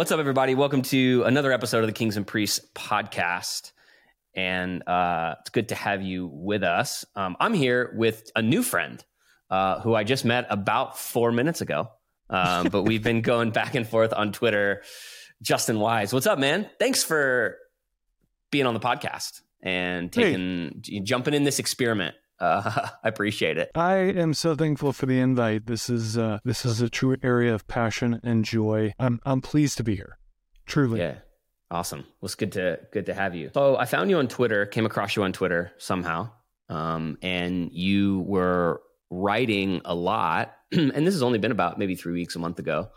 what's up, everybody? Welcome to another episode of the Kings and Priests podcast. And uh, it's good to have you with us. Um, I'm here with a new friend uh, who I just met about four minutes ago. Um, but we've been going back and forth on Twitter. Justin Wise, what's up, man? Thanks for being on the podcast and taking hey. jumping in this experiment. Uh, I appreciate it. I am so thankful for the invite. This is uh, this is a true area of passion and joy. I'm I'm pleased to be here. Truly. Yeah. Awesome. Well, it's good to good to have you. So I found you on Twitter, came across you on Twitter somehow, um, and you were writing a lot. and this has only been about maybe three weeks, a month ago.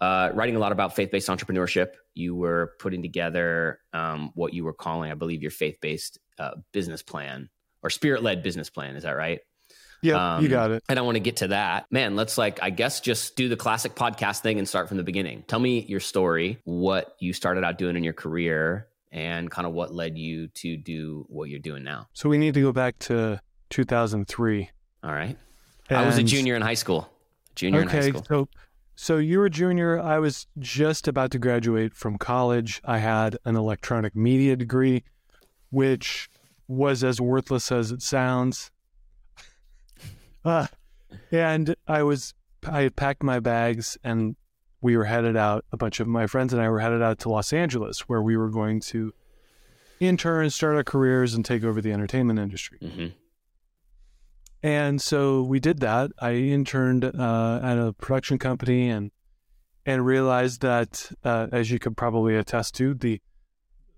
Uh, writing a lot about faith based entrepreneurship. You were putting together um, what you were calling, I believe, your faith based uh, business plan or spirit led business plan. Is that right? Yeah, um, you got it. And I want to get to that. Man, let's like, I guess just do the classic podcast thing and start from the beginning. Tell me your story, what you started out doing in your career, and kind of what led you to do what you're doing now. So we need to go back to 2003. All right. And I was a junior in high school. Junior okay, in high school. Okay. So so you were a junior. I was just about to graduate from college. I had an electronic media degree, which was as worthless as it sounds. Uh, and I was, I had packed my bags and we were headed out. A bunch of my friends and I were headed out to Los Angeles, where we were going to intern, start our careers, and take over the entertainment industry. Mm-hmm. And so we did that. I interned uh, at a production company and and realized that, uh, as you could probably attest to, the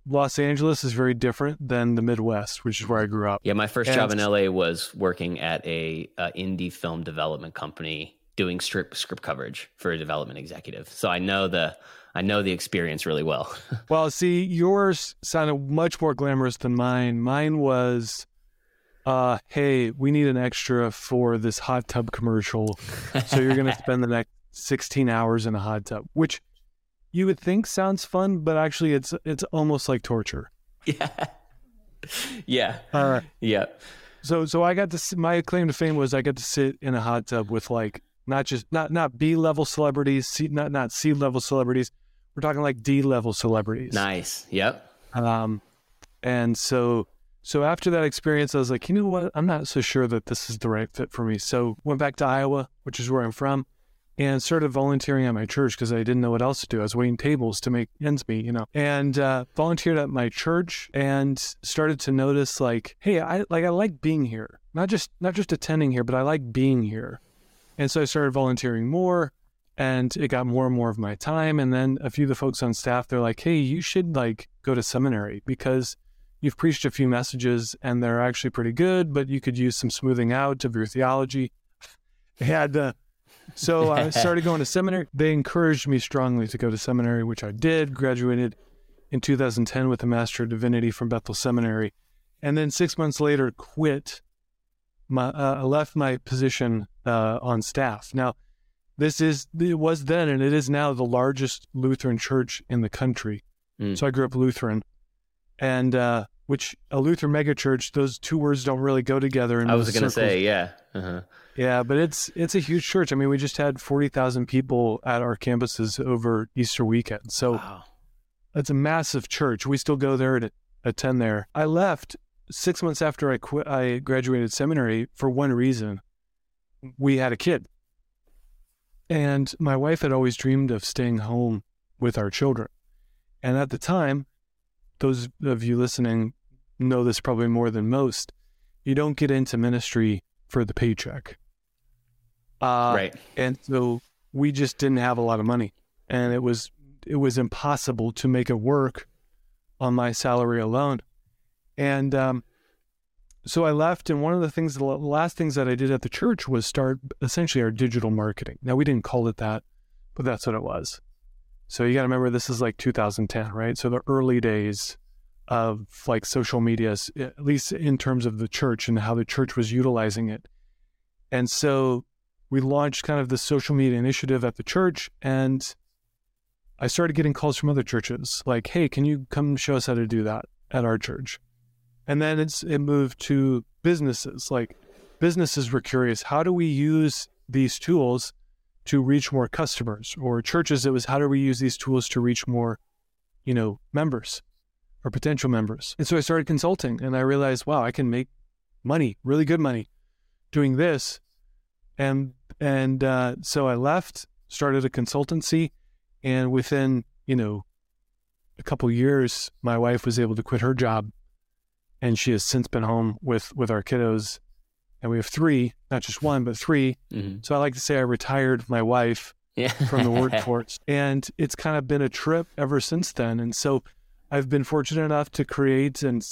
Los Angeles is very different than the Midwest, which is where I grew up. Yeah, my first and job in LA was working at a, a indie film development company doing script script coverage for a development executive. So I know the I know the experience really well. well, see, yours sounded much more glamorous than mine. Mine was uh, hey, we need an extra for this hot tub commercial. So you're going to spend the next 16 hours in a hot tub, which you would think sounds fun, but actually it's it's almost like torture. Yeah. Yeah. Uh, yeah. So so I got to my claim to fame was I got to sit in a hot tub with like not just not not B level celebrities, C, not not C level celebrities. We're talking like D level celebrities. Nice. Yep. Um, and so so after that experience, I was like, you know what? I'm not so sure that this is the right fit for me. So went back to Iowa, which is where I'm from, and started volunteering at my church because I didn't know what else to do. I was waiting tables to make ends meet, you know, and uh, volunteered at my church and started to notice like, hey, I like I like being here, not just not just attending here, but I like being here. And so I started volunteering more and it got more and more of my time. And then a few of the folks on staff, they're like, hey, you should like go to seminary because you've preached a few messages and they're actually pretty good, but you could use some smoothing out of your theology. And uh, so I started going to seminary. They encouraged me strongly to go to seminary, which I did. Graduated in 2010 with a Master of Divinity from Bethel Seminary, and then six months later quit. My uh, left my position uh, on staff. Now, this is it was then and it is now the largest Lutheran church in the country. Mm. So I grew up Lutheran, and uh, which a Lutheran megachurch, those two words don't really go together. I was going to say, yeah, uh-huh. Yeah, but it's it's a huge church. I mean, we just had forty thousand people at our campuses over Easter weekend, so wow. it's a massive church. We still go there to attend there. I left six months after I quit. I graduated seminary for one reason: we had a kid, and my wife had always dreamed of staying home with our children. And at the time, those of you listening know this probably more than most. You don't get into ministry for the paycheck. Uh, right. And so we just didn't have a lot of money, and it was it was impossible to make it work on my salary alone. And um, so I left, and one of the things, the last things that I did at the church was start essentially our digital marketing. Now we didn't call it that, but that's what it was. So you got to remember this is like 2010, right? So the early days of like social media, at least in terms of the church and how the church was utilizing it. And so we launched kind of the social media initiative at the church and I started getting calls from other churches like, "Hey, can you come show us how to do that at our church?" And then it's it moved to businesses. Like businesses were curious, how do we use these tools to reach more customers, or churches, it was how do we use these tools to reach more, you know, members or potential members. And so I started consulting and I realized, wow, I can make money, really good money doing this. And, and, uh, so I left, started a consultancy and within, you know, a couple years, my wife was able to quit her job and she has since been home with, with our kiddos and we have three, not just one, but 3 Mm-hmm. So I like to say I retired my wife Yeah. from the workforce. and it's kind of been a trip ever since then. And so I've been fortunate enough to create and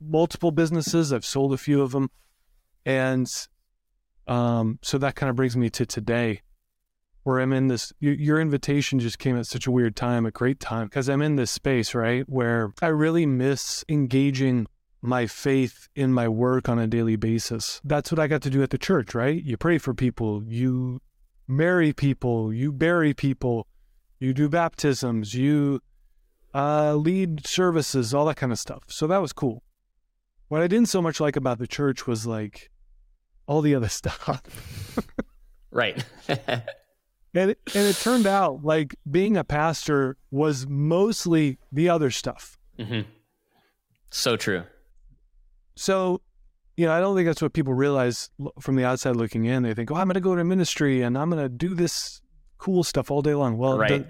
multiple businesses. I've sold a few of them. And um, so that kind of brings me to today where I'm in this. y- Your invitation just came at such a weird time, a great time, because I'm in this space, right, where I really miss engaging my faith in my work on a daily basis. That's what I got to do at the church, right? You pray for people, you marry people, you bury people, you do baptisms, you uh, lead services, all that kind of stuff. So that was cool. What I didn't so much like about the church was like all the other stuff. right. And it, and it turned out like being a pastor was mostly the other stuff. hmm So true. So, you know, I don't think that's what people realize from the outside looking in. They think, "Oh, I'm going to go to ministry and I'm going to do this cool stuff all day long." Well, Right.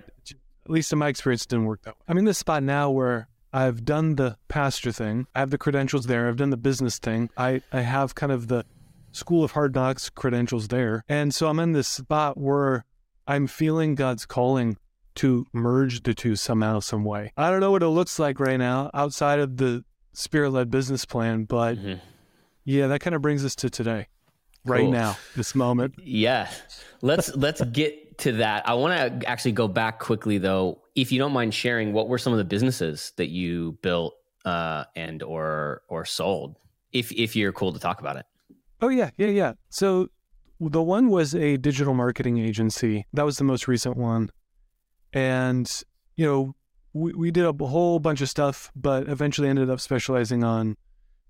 at least in my experience, it didn't work that way. I'm in this spot now where I've done the pastor thing. I have the credentials there. I've done the business thing. I, I have kind of the school of hard knocks credentials there. And so I'm in this spot where I'm feeling God's calling to merge the two somehow, some way. I don't know what it looks like right now outside of the spirit led business plan, but Mhm. yeah, that kind of brings us to today, right Cool. now, this moment. Yeah. Let's let's get to that. I want to actually go back quickly though. If you don't mind sharing, what were some of the businesses that you built uh, and or or sold? If if you're cool to talk about it. Oh yeah, yeah, yeah. So the one was a digital marketing agency. That was the most recent one, and you know we we did a whole bunch of stuff, but eventually ended up specializing on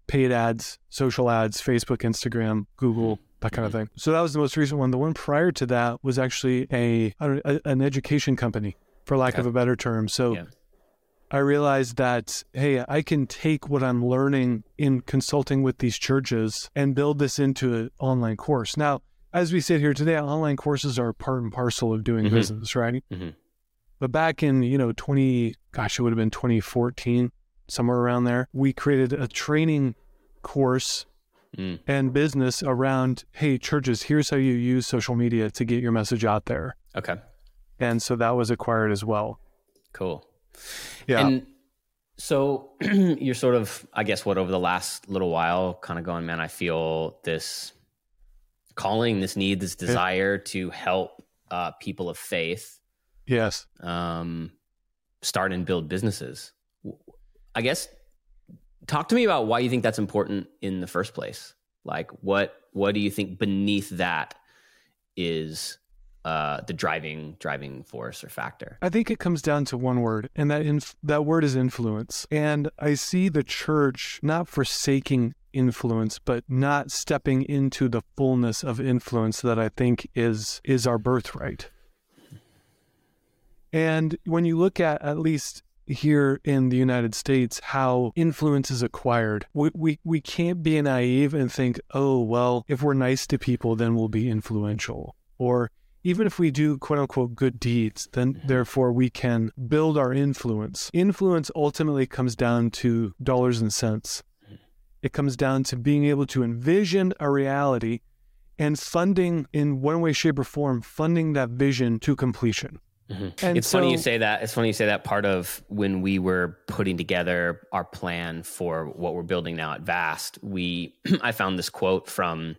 paid ads, social ads, Facebook, Instagram, Google, that kind of mm-hmm. thing. So that was the most recent one. The one prior to that was actually a, a an education company, for lack of a better term. So. Yeah. I realized that, hey, I can take what I'm learning in consulting with these churches and build this into an online course. Now, as we sit here today, online courses are part and parcel of doing Mhm. business, right? Mhm. But back in, you know, 20, gosh, it would have been 2014, somewhere around there, we created a training course Mm. and business around, hey, churches, here's how you use social media to get your message out there. Okay. And so that was acquired as well. Cool. Yeah. And so you're sort of, I guess, what over the last little while, kind of going, man, I feel this calling, this need, this desire to help uh, people of faith yes. um, start and build businesses. I guess talk to me about why you think that's important in the first place. Like, what what do you think beneath that is uh, the driving driving force or factor? I think it comes down to one word, and that inf- that word is influence. And I see the church not forsaking influence, but not stepping into the fullness of influence that I think is is our birthright. And when you look at at least here in the United States how influence is acquired. We, we we can't be naive and think, "Oh, well, if we're nice to people, then we'll be influential." Or even if we do quote unquote good deeds, then therefore we can build our influence. Influence ultimately comes down to dollars and cents. It comes down to being able to envision a reality and funding in one way, shape, or form, funding that vision to completion. Mhm. And it's funny you say that. It's funny you say that. Part of when we were putting together our plan for what we're building now at Vast, we I found this quote from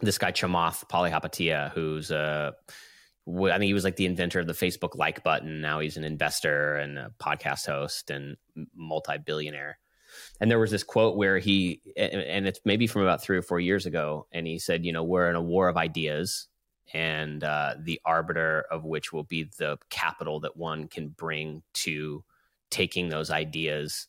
this guy Chamath Palihapitiya, who's a I think he was like the inventor of the Facebook like button. Now he's an investor and a podcast host and multi-billionaire. And there was this quote where he, and it's maybe from about three or four years ago, and he said, you know, we're in a war of ideas, and uh, the arbiter of which will be the capital that one can bring to taking those ideas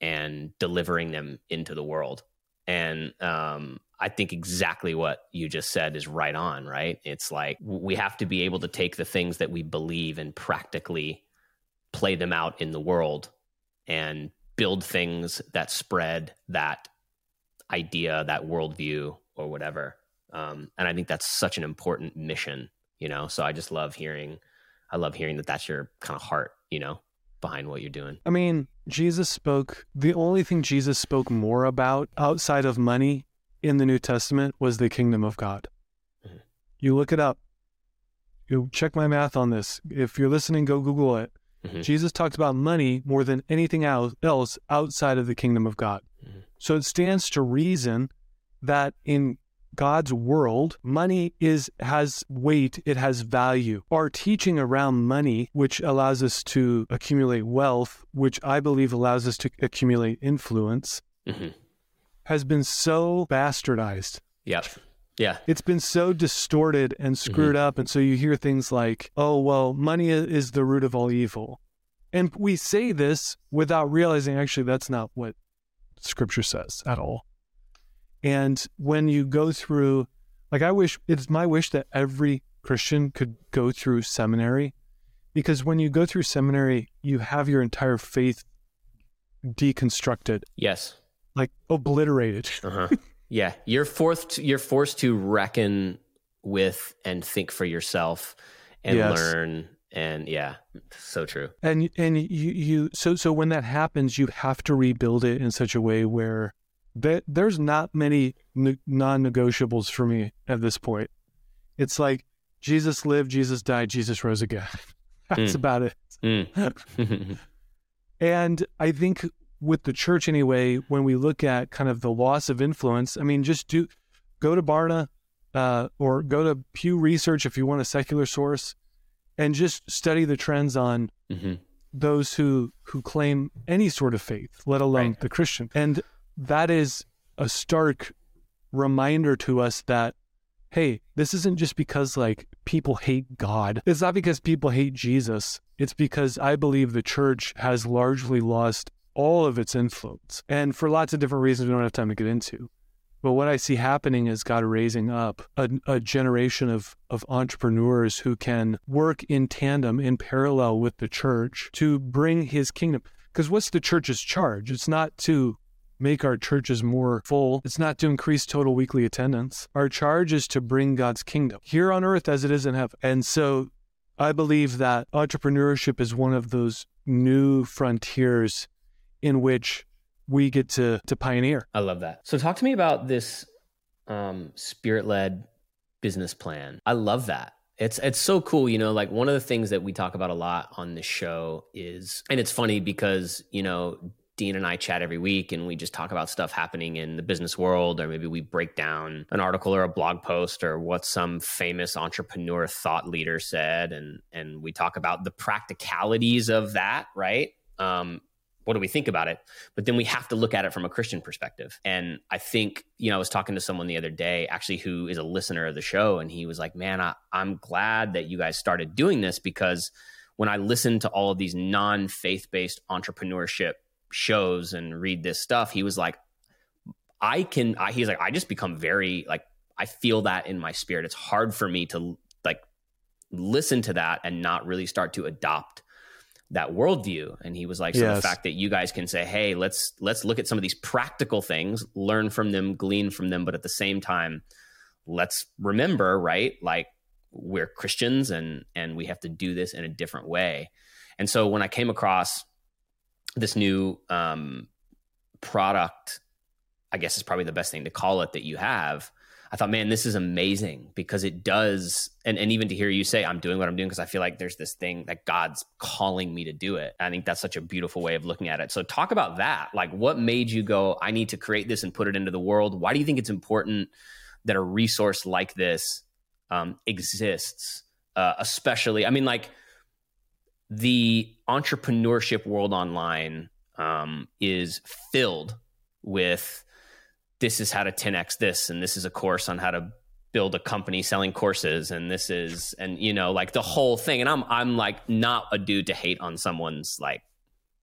and delivering them into the world. And um, I think exactly what you just said is right on, right? It's like we have to be able to take the things that we believe and practically play them out in the world and build things that spread that idea, that worldview, or whatever. Um, and I think that's such an important mission, you know. So I just love hearing, I love hearing that that's your kind of heart, you know, behind what you're doing. I mean, Jesus spoke. The only thing Jesus spoke more about outside of money in the New Testament was the kingdom of God. Mm-hmm. You look it up. You check my math on this. If you're listening, go Google it. Mm-hmm. Jesus talked about money more than anything else outside of the kingdom of God. Mm-hmm. So it stands to reason that in God's world, money is has weight, it has value. Our teaching around money, which allows us to accumulate wealth, which I believe allows us to accumulate influence, mm-hmm. Has been so bastardized. Yep. Yeah. It's been so distorted and screwed mm-hmm. up. And so you hear things like, oh, well, money is the root of all evil. And we say this without realizing actually that's not what scripture says at all. And when you go through, like, I wish it's my wish that every Christian could go through seminary because when you go through seminary, you have your entire faith deconstructed. Yes. Like obliterated. Uh-huh. Yeah. You're forced to, you're forced to reckon with and think for yourself and yes. learn and yeah so true and and you you so so when that happens you have to rebuild it in such a way where that there's not many non-negotiables for me at this point it's like jesus lived jesus died jesus rose again that's mm. about it mm. and i think with the church anyway when we look at kind of the loss of influence i mean just do go to barna uh, or go to pew research if you want a secular source and just study the trends on mm-hmm. those who who claim any sort of faith, let alone right. the Christian. And that is a stark reminder to us that hey, this isn't just because like people hate God. It's not because people hate Jesus. It's because I believe the church has largely lost all of its influence. And for lots of different reasons we don't have time to get into. But what I see happening is God raising up a, a, generation of, of entrepreneurs who can work in tandem, in parallel with the church to bring his kingdom. Because what's the church's charge? It's not to make our churches more full, it's not to increase total weekly attendance. Our charge is to bring God's kingdom here on earth as it is in heaven. And so I believe that entrepreneurship is one of those new frontiers in which we get to to pioneer. I love that. So talk to me about this um, spirit led business plan. I love that. It's it's so cool, you know, like one of the things that we talk about a lot on the show is and it's funny because, you know, Dean and I chat every week and we just talk about stuff happening in the business world, or maybe we break down an article or a blog post or what some famous entrepreneur thought leader said. And, and we talk about the practicalities of that, right? Um, what do we think about it? But then we have to look at it from a Christian perspective. And I think, you know, I was talking to someone the other day, actually, who is a listener of the show, and he was like, man, I, I'm glad that you guys started doing this because when I listen to all of these non faith based entrepreneurship shows and read this stuff, he was like, I can, I, he's like, I just become very, like, I feel that in my spirit. It's hard for me to, like, listen to that and not really start to adopt that worldview and he was like so yes. the fact that you guys can say hey let's let's look at some of these practical things learn from them glean from them but at the same time let's remember right like we're christians and and we have to do this in a different way and so when i came across this new um product i guess is probably the best thing to call it that you have I thought, man, this is amazing because it does. And, and even to hear you say, I'm doing what I'm doing because I feel like there's this thing that God's calling me to do it. I think that's such a beautiful way of looking at it. So, talk about that. Like, what made you go, I need to create this and put it into the world? Why do you think it's important that a resource like this um, exists? Uh, especially, I mean, like, the entrepreneurship world online um, is filled with this is how to 10x this and this is a course on how to build a company selling courses and this is and you know like the whole thing and i'm i'm like not a dude to hate on someone's like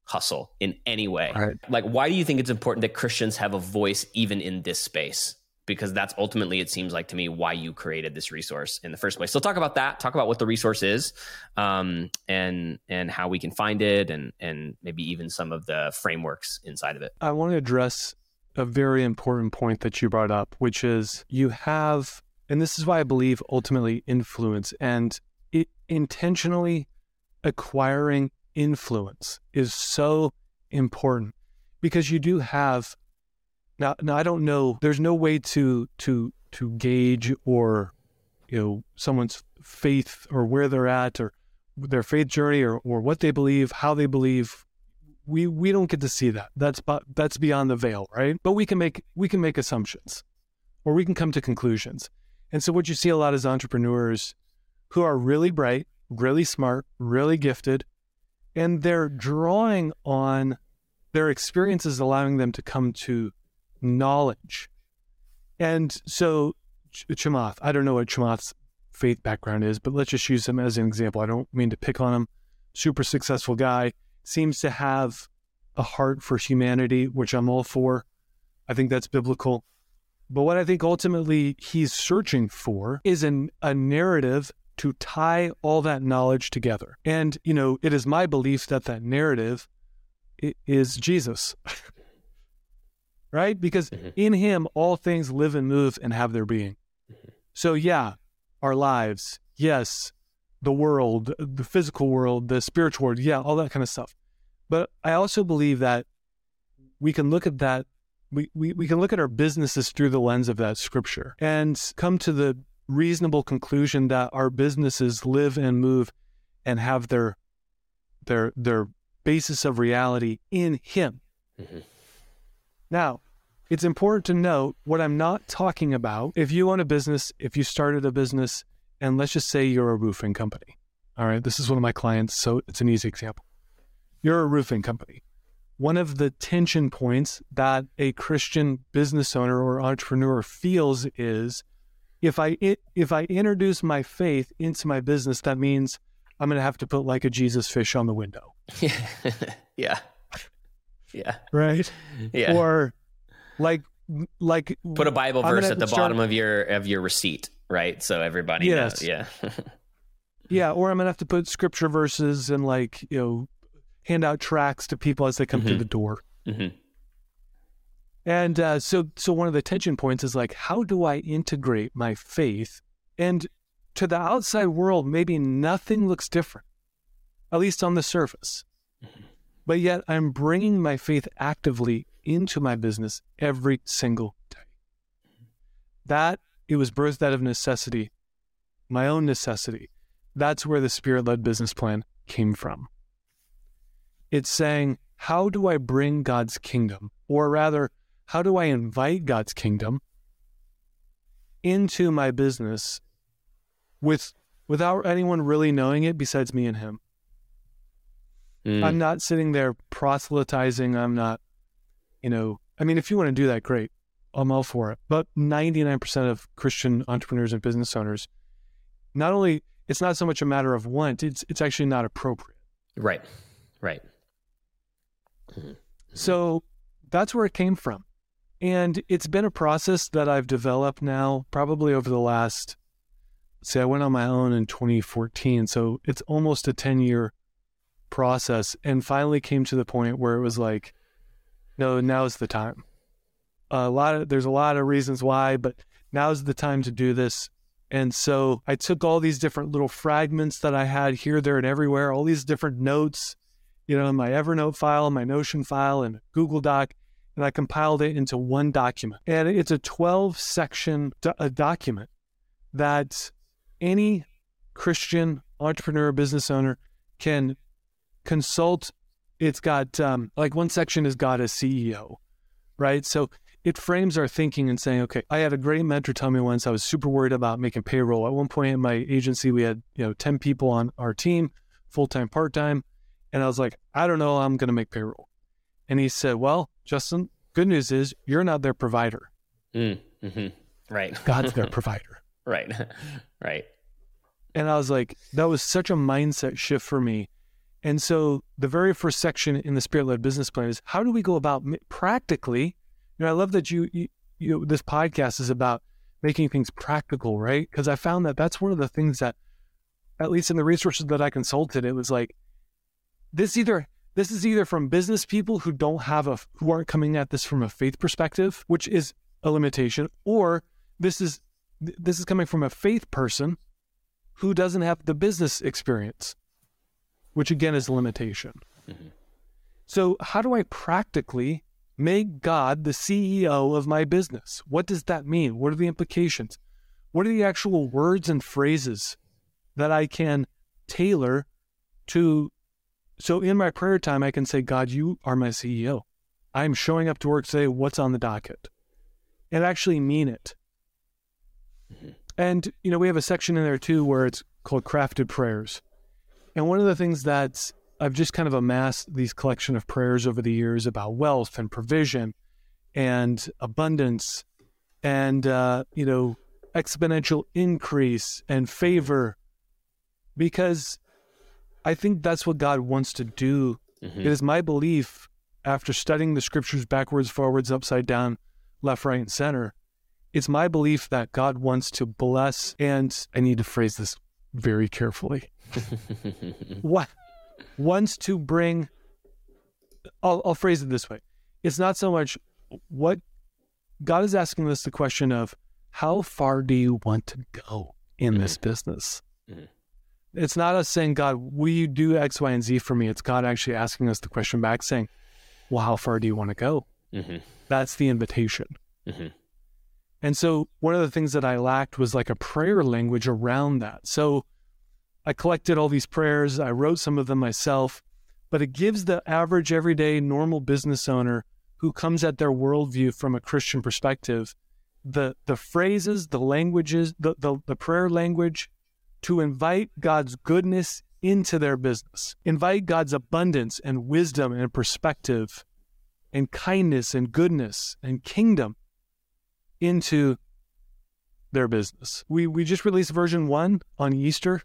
hustle in any way. Right. Like, why do you think it's important that Christians have a voice even in this space? Because that's ultimately, it seems like to me, why you created this resource in the first place. So, talk about that. Talk about what the resource is, um, and and how we can find it, and and maybe even some of the frameworks inside of it. I want to address a very important point that you brought up, which is you have, and this is why I believe ultimately influence and it intentionally acquiring influence is so important because you do have now now I don't know there's no way to to to gauge or you know someone's faith or where they're at or their faith journey or or what they believe how they believe we we don't get to see that. That's but that's beyond the veil right? But we can make we can make assumptions or we can come to conclusions. And so what you see a lot is entrepreneurs who are really bright really smart really gifted and they're drawing on their experiences allowing them to come to knowledge. And so Ch- chamath i don't know what chamath's faith background is but let's just use him as an example. I don't mean to pick on him. Super successful guy seems to have a heart for humanity which i'm all for i think that's biblical but what i think ultimately he's searching for is an, a narrative to tie all that knowledge together. And, you know, it is my belief that that narrative is Jesus. right? Because mm-hmm. in him, all things live and move and have their being. Mm-hmm. So, yeah, our lives, yes, the world, the physical world, the spiritual world, yeah, all that kind of stuff. But I also believe that we can look at that, we, we, we can look at our businesses through the lens of that scripture and come to the reasonable conclusion that our businesses live and move and have their their their basis of reality in him. Mm-hmm. Now, it's important to note what I'm not talking about. If you own a business, if you started a business, and let's just say you're a roofing company. All right, this is one of my clients, so it's an easy example. You're a roofing company. One of the tension points that a Christian business owner or entrepreneur feels is if I if I introduce my faith into my business, that means I'm going to have to put like a Jesus fish on the window. yeah. Yeah. Right? Yeah. Or like like put a Bible verse at the start... bottom of your of your receipt, right? So everybody yes. knows. Yeah. yeah, or I'm going to have to put scripture verses and like, you know, hand out tracts to people as they come mm-hmm. through the door. Mm-hmm. And uh, so, so one of the tension points is like, how do I integrate my faith? And to the outside world, maybe nothing looks different, at least on the surface. Mm-hmm. But yet, I'm bringing my faith actively into my business every single day. That it was birthed out of necessity, my own necessity. That's where the spirit led business plan came from. It's saying, how do I bring God's kingdom, or rather, how do I invite God's kingdom into my business with without anyone really knowing it besides me and him? Mm. I'm not sitting there proselytizing. I'm not, you know, I mean, if you want to do that, great. I'm all for it. But 99% of Christian entrepreneurs and business owners, not only, it's not so much a matter of want, it's, it's actually not appropriate. Right. Right. Mm-hmm. So that's where it came from. And it's been a process that I've developed now, probably over the last, say, I went on my own in 2014. So it's almost a 10 year process and finally came to the point where it was like, no, now's the time. A lot of, there's a lot of reasons why, but now's the time to do this. And so I took all these different little fragments that I had here, there, and everywhere, all these different notes, you know, in my Evernote file, my Notion file, and Google Doc, and I compiled it into one document. And it's a 12 section do- a document that any Christian entrepreneur, business owner can consult. It's got um, like one section has got a CEO, right? So it frames our thinking and saying, okay, I had a great mentor tell me once I was super worried about making payroll. At one point in my agency, we had, you know, 10 people on our team, full time, part time. And I was like, I don't know, I'm going to make payroll. And he said, Well, Justin, good news is you're not their provider. Mm, mm-hmm. Right. God's their provider. Right. right. And I was like, that was such a mindset shift for me. And so the very first section in the spirit led business plan is how do we go about practically? You know, I love that you, you, you this podcast is about making things practical, right? Because I found that that's one of the things that, at least in the resources that I consulted, it was like this either this is either from business people who don't have a who aren't coming at this from a faith perspective, which is a limitation, or this is this is coming from a faith person who doesn't have the business experience, which again is a limitation. Mm-hmm. So, how do I practically make God the CEO of my business? What does that mean? What are the implications? What are the actual words and phrases that I can tailor to? So, in my prayer time, I can say, God, you are my CEO. I'm showing up to work today. What's on the docket? And actually mean it. And, you know, we have a section in there too where it's called crafted prayers. And one of the things that I've just kind of amassed these collection of prayers over the years about wealth and provision and abundance and, uh, you know, exponential increase and favor because I think that's what God wants to do. Mm-hmm. It is my belief after studying the scriptures backwards, forwards, upside down, left, right, and center it's my belief that God wants to bless, and I need to phrase this very carefully. what wants to bring? I'll, I'll phrase it this way: It's not so much what God is asking us the question of how far do you want to go in mm-hmm. this business. Mm-hmm. It's not us saying, God, will you do X, Y, and Z for me? It's God actually asking us the question back, saying, Well, how far do you want to go? Mm-hmm. That's the invitation. Mm-hmm. And so one of the things that I lacked was like a prayer language around that. So I collected all these prayers, I wrote some of them myself, but it gives the average, everyday, normal business owner who comes at their worldview from a Christian perspective the, the phrases, the languages, the, the, the prayer language to invite God's goodness into their business, invite God's abundance and wisdom and perspective and kindness and goodness and kingdom into their business. We we just released version one on Easter.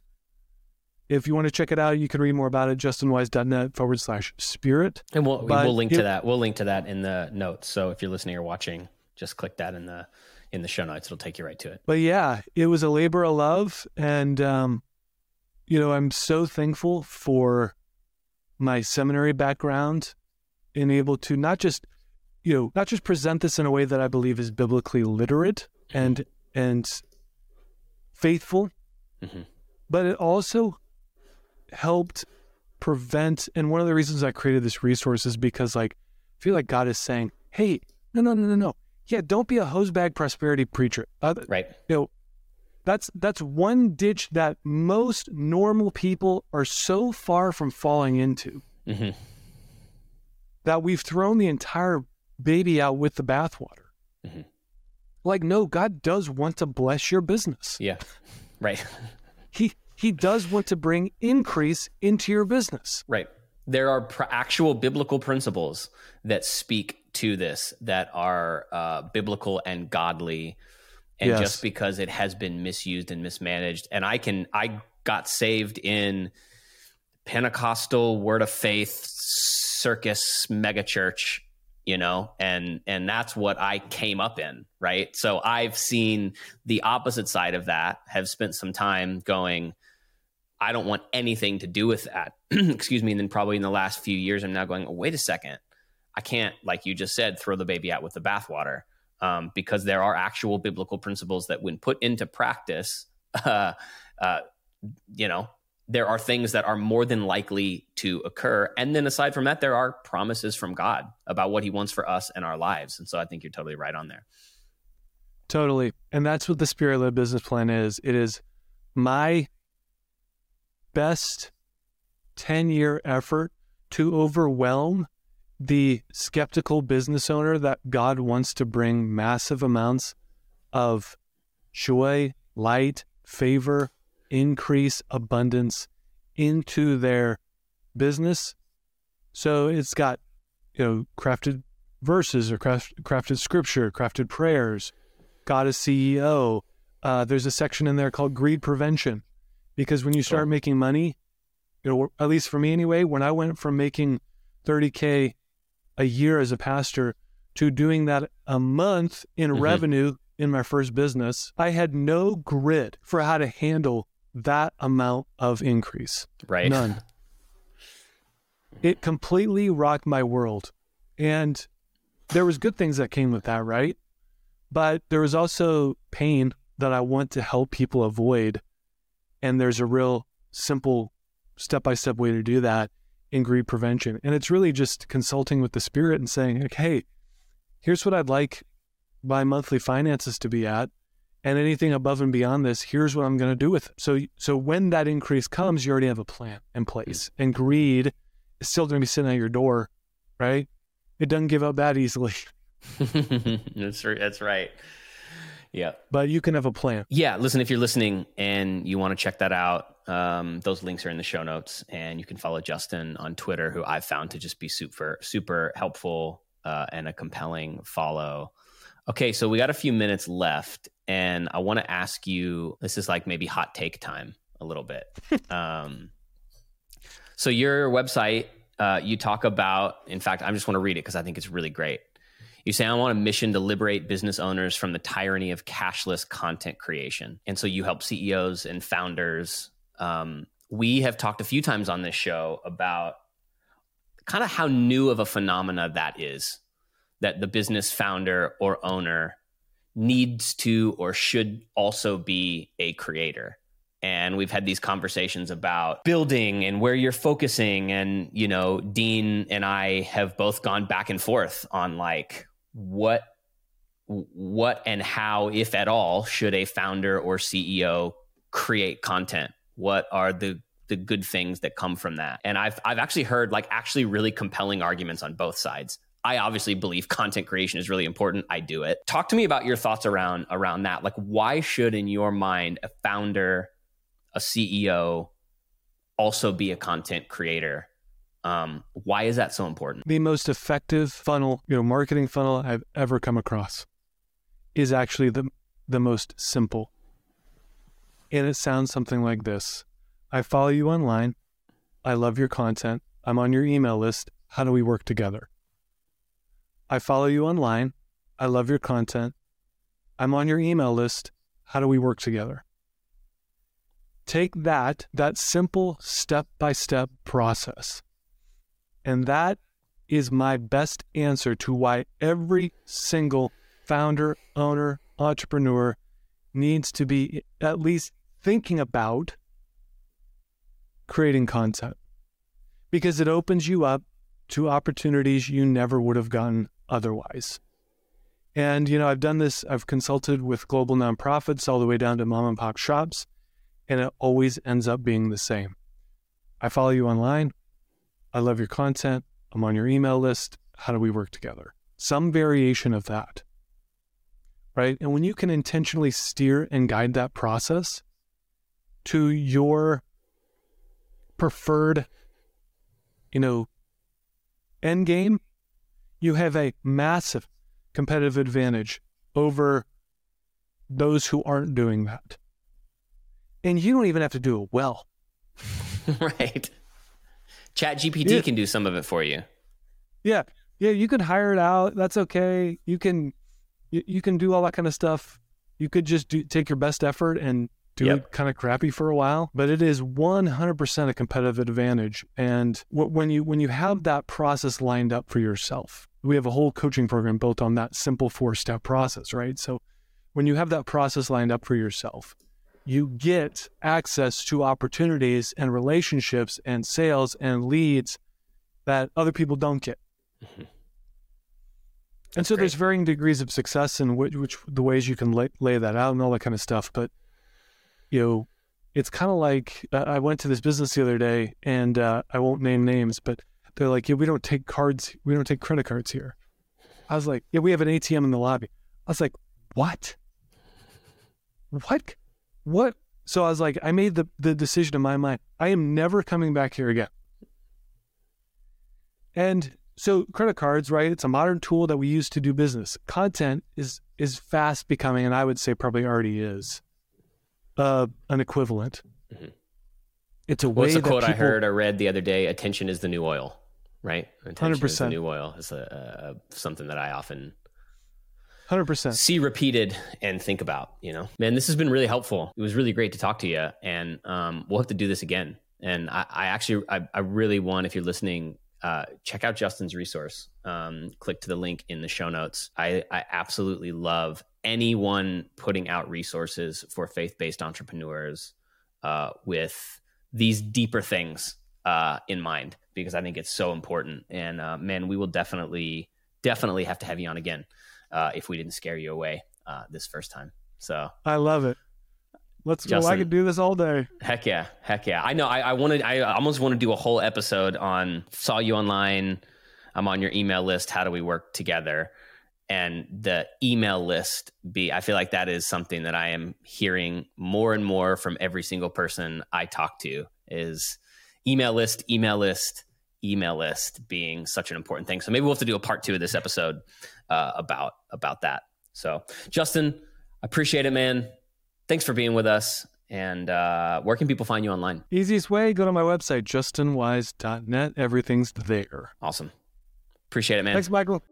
If you want to check it out, you can read more about it, justinwise.net forward slash spirit. And we'll, we'll link it, to that. We'll link to that in the notes. So if you're listening or watching, just click that in the in the show notes. It'll take you right to it. But yeah, it was a labor of love. And, um, you know, I'm so thankful for my seminary background and able to not just you know, not just present this in a way that I believe is biblically literate mm-hmm. and and faithful, mm-hmm. but it also helped prevent. And one of the reasons I created this resource is because, like, I feel like God is saying, "Hey, no, no, no, no, no, yeah, don't be a hosebag prosperity preacher." Uh, right. You know, that's that's one ditch that most normal people are so far from falling into. Mm-hmm. That we've thrown the entire baby out with the bathwater. Mm-hmm. Like, no, God does want to bless your business. Yeah, right. he He does want to bring increase into your business. Right. There are pr- actual biblical principles that speak to this that are uh, biblical and godly. And yes. just because it has been misused and mismanaged, and I can, I got saved in Pentecostal Word of Faith circus megachurch you know and and that's what i came up in right so i've seen the opposite side of that have spent some time going i don't want anything to do with that excuse me and then probably in the last few years i'm now going oh, wait a second i can't like you just said throw the baby out with the bathwater um, because there are actual biblical principles that when put into practice uh, uh, you know there are things that are more than likely to occur. And then aside from that, there are promises from God about what he wants for us and our lives. And so I think you're totally right on there. Totally. And that's what the spirit led business plan is. It is my best 10 year effort to overwhelm the skeptical business owner that God wants to bring massive amounts of joy, light, favor, increase abundance into their business. So it's got, you know, crafted verses or craft, crafted scripture, crafted prayers, God is CEO. Uh, there's a section in there called greed prevention because when you start making money, you know, at least for me anyway, when I went from making 30K a year as a pastor to doing that a month in mm-hmm. revenue in my first business, I had no grid for how to handle that amount of increase. Right. None. it completely rocked my world. And there was good things that came with that, right? But there was also pain that I want to help people avoid. And there's a real simple step by step way to do that in greed prevention. And it's really just consulting with the spirit and saying, like, hey, here's what I'd like my monthly finances to be at. And anything above and beyond this, here's what I'm going to do with it. So, so when that increase comes, you already have a plan in place. Mm. And greed is still going to be sitting at your door, right? It doesn't give up that easily. that's right. That's right. Yeah. But you can have a plan. Yeah. Listen, if you're listening and you want to check that out, um, those links are in the show notes, and you can follow Justin on Twitter, who I've found to just be super, super helpful uh, and a compelling follow. Okay, so we got a few minutes left, and I want to ask you. This is like maybe hot take time a little bit. um, so your website, uh, you talk about. In fact, I just want to read it because I think it's really great. You say, I want a mission to liberate business owners from the tyranny of cashless content creation. And so you help CEOs and founders. Um, we have talked a few times on this show about kind of how new of a phenomena that is that the business founder or owner needs to or should also be a creator and we've had these conversations about building and where you're focusing and you know dean and i have both gone back and forth on like what what and how if at all should a founder or ceo create content what are the the good things that come from that and i've i've actually heard like actually really compelling arguments on both sides I obviously believe content creation is really important. I do it. Talk to me about your thoughts around around that. Like why should in your mind a founder, a CEO also be a content creator? Um, why is that so important? The most effective funnel, you know, marketing funnel I've ever come across is actually the the most simple. And it sounds something like this. I follow you online. I love your content. I'm on your email list. How do we work together? I follow you online. I love your content. I'm on your email list. How do we work together? Take that, that simple step by step process, and that is my best answer to why every single founder, owner, entrepreneur needs to be at least thinking about creating content because it opens you up to opportunities you never would have gotten otherwise. And, you know, I've done this, I've consulted with global nonprofits all the way down to mom and pop shops, and it always ends up being the same. I follow you online. I love your content. I'm on your email list. How do we work together? Some variation of that. Right. And when you can intentionally steer and guide that process to your preferred, you know, end game, you have a massive competitive advantage over those who aren't doing that. And you don't even have to do it well. right. Chat GPT yeah. can do some of it for you. Yeah. Yeah, you can hire it out. That's okay. You can you, you can do all that kind of stuff. You could just do, take your best effort and do yep. it kind of crappy for a while, but it is 100% a competitive advantage. And when you when you have that process lined up for yourself, we have a whole coaching program built on that simple four step process, right? So when you have that process lined up for yourself, you get access to opportunities and relationships and sales and leads that other people don't get. Mm-hmm. And so Great. there's varying degrees of success in which, which the ways you can lay, lay that out and all that kind of stuff. But you know, it's kind of like uh, I went to this business the other day, and uh, I won't name names, but they're like, "Yeah, we don't take cards. We don't take credit cards here." I was like, "Yeah, we have an ATM in the lobby." I was like, "What? What? What?" So I was like, I made the the decision in my mind. I am never coming back here again. And so credit cards, right? It's a modern tool that we use to do business. Content is is fast becoming, and I would say probably already is uh, an equivalent. Mm-hmm. it's a way What's the quote I heard or read the other day? Attention is the new oil, right? Attention is the 100%. new oil. Is a, a, something that I often 100%. see repeated and think about. You know, man, this has been really helpful. It was really great to talk to you, and um, we'll have to do this again. And I, I actually, I, I really want, if you're listening, uh, check out Justin's resource. Um, click to the link in the show notes. I, I absolutely love anyone putting out resources for faith-based entrepreneurs uh, with these deeper things uh, in mind because I think it's so important. And uh, man, we will definitely, definitely have to have you on again uh, if we didn't scare you away uh, this first time. So I love it. Let's go. I could do this all day. heck yeah, heck yeah. I know. I, I wanted. I almost want to do a whole episode on saw you online. I'm on your email list. How do we work together? And the email list be. I feel like that is something that I am hearing more and more from every single person I talk to. Is email list, email list, email list being such an important thing. So maybe we'll have to do a part two of this episode uh, about about that. So Justin, I appreciate it, man. Thanks for being with us. And uh, where can people find you online? Easiest way, go to my website, justinwise.net. Everything's there. Awesome. Appreciate it, man. Thanks, Michael.